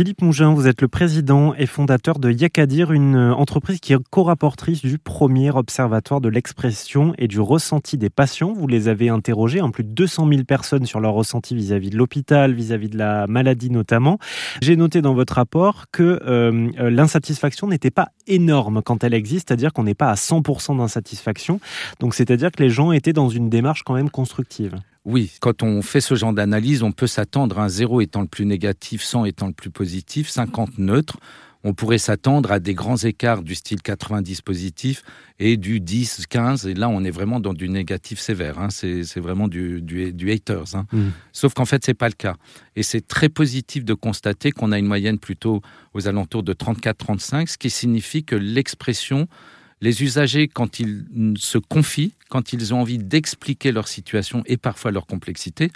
Philippe Mougin, vous êtes le président et fondateur de Yakadir, une entreprise qui est co-rapportrice du premier observatoire de l'expression et du ressenti des patients. Vous les avez interrogés, en hein, plus de 200 000 personnes sur leur ressenti vis-à-vis de l'hôpital, vis-à-vis de la maladie notamment. J'ai noté dans votre rapport que euh, l'insatisfaction n'était pas énorme quand elle existe, c'est-à-dire qu'on n'est pas à 100% d'insatisfaction. Donc c'est-à-dire que les gens étaient dans une démarche quand même constructive. Oui, quand on fait ce genre d'analyse, on peut s'attendre à un 0 étant le plus négatif, 100 étant le plus positif, 50 neutre. On pourrait s'attendre à des grands écarts du style 90 positif et du 10, 15. Et là, on est vraiment dans du négatif sévère. Hein. C'est vraiment du, du, haters. Hein. Mmh. Sauf qu'en fait, c'est pas le cas. Et c'est très positif de constater qu'on a une moyenne plutôt aux alentours de 34-35, ce qui signifie que l'expression les usagers, quand ils se confient, quand ils ont envie d'expliquer leur situation et parfois leur complexité,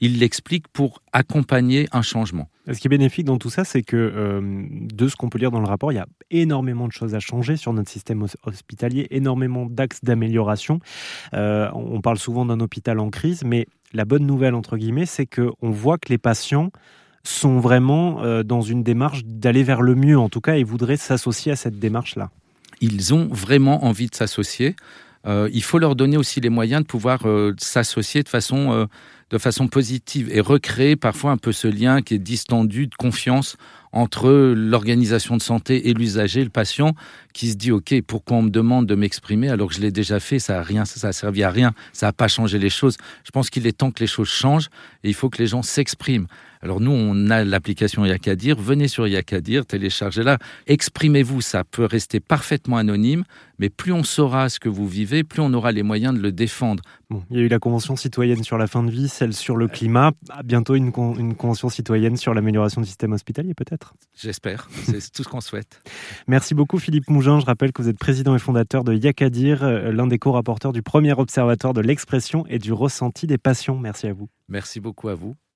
ils l'expliquent pour accompagner un changement. Ce qui est bénéfique dans tout ça, c'est que euh, de ce qu'on peut lire dans le rapport, il y a énormément de choses à changer sur notre système hospitalier, énormément d'axes d'amélioration. Euh, on parle souvent d'un hôpital en crise, mais la bonne nouvelle, entre guillemets, c'est qu'on voit que les patients sont vraiment euh, dans une démarche d'aller vers le mieux, en tout cas, et voudraient s'associer à cette démarche-là ils ont vraiment envie de s'associer. Euh, il faut leur donner aussi les moyens de pouvoir euh, s'associer de façon, euh, de façon positive et recréer parfois un peu ce lien qui est distendu de confiance entre l'organisation de santé et l'usager, le patient, qui se dit ok, pourquoi on me demande de m'exprimer alors que je l'ai déjà fait, ça a rien, ça a servi à rien, ça n'a pas changé les choses. Je pense qu'il est temps que les choses changent et il faut que les gens s'expriment. Alors nous, on a l'application Yakadir. Venez sur Yakadir, téléchargez-la. Exprimez-vous, ça peut rester parfaitement anonyme, mais plus on saura ce que vous vivez, plus on aura les moyens de le défendre. Bon, il y a eu la convention citoyenne sur la fin de vie, celle sur le climat, bientôt une, une convention citoyenne sur l'amélioration du système hospitalier peut-être? J'espère, c'est tout ce qu'on souhaite. Merci beaucoup Philippe Mougin, je rappelle que vous êtes président et fondateur de Yakadir, euh, l'un des co-rapporteurs du premier observatoire de l'expression et du ressenti des patients. Merci à vous. Merci beaucoup à vous.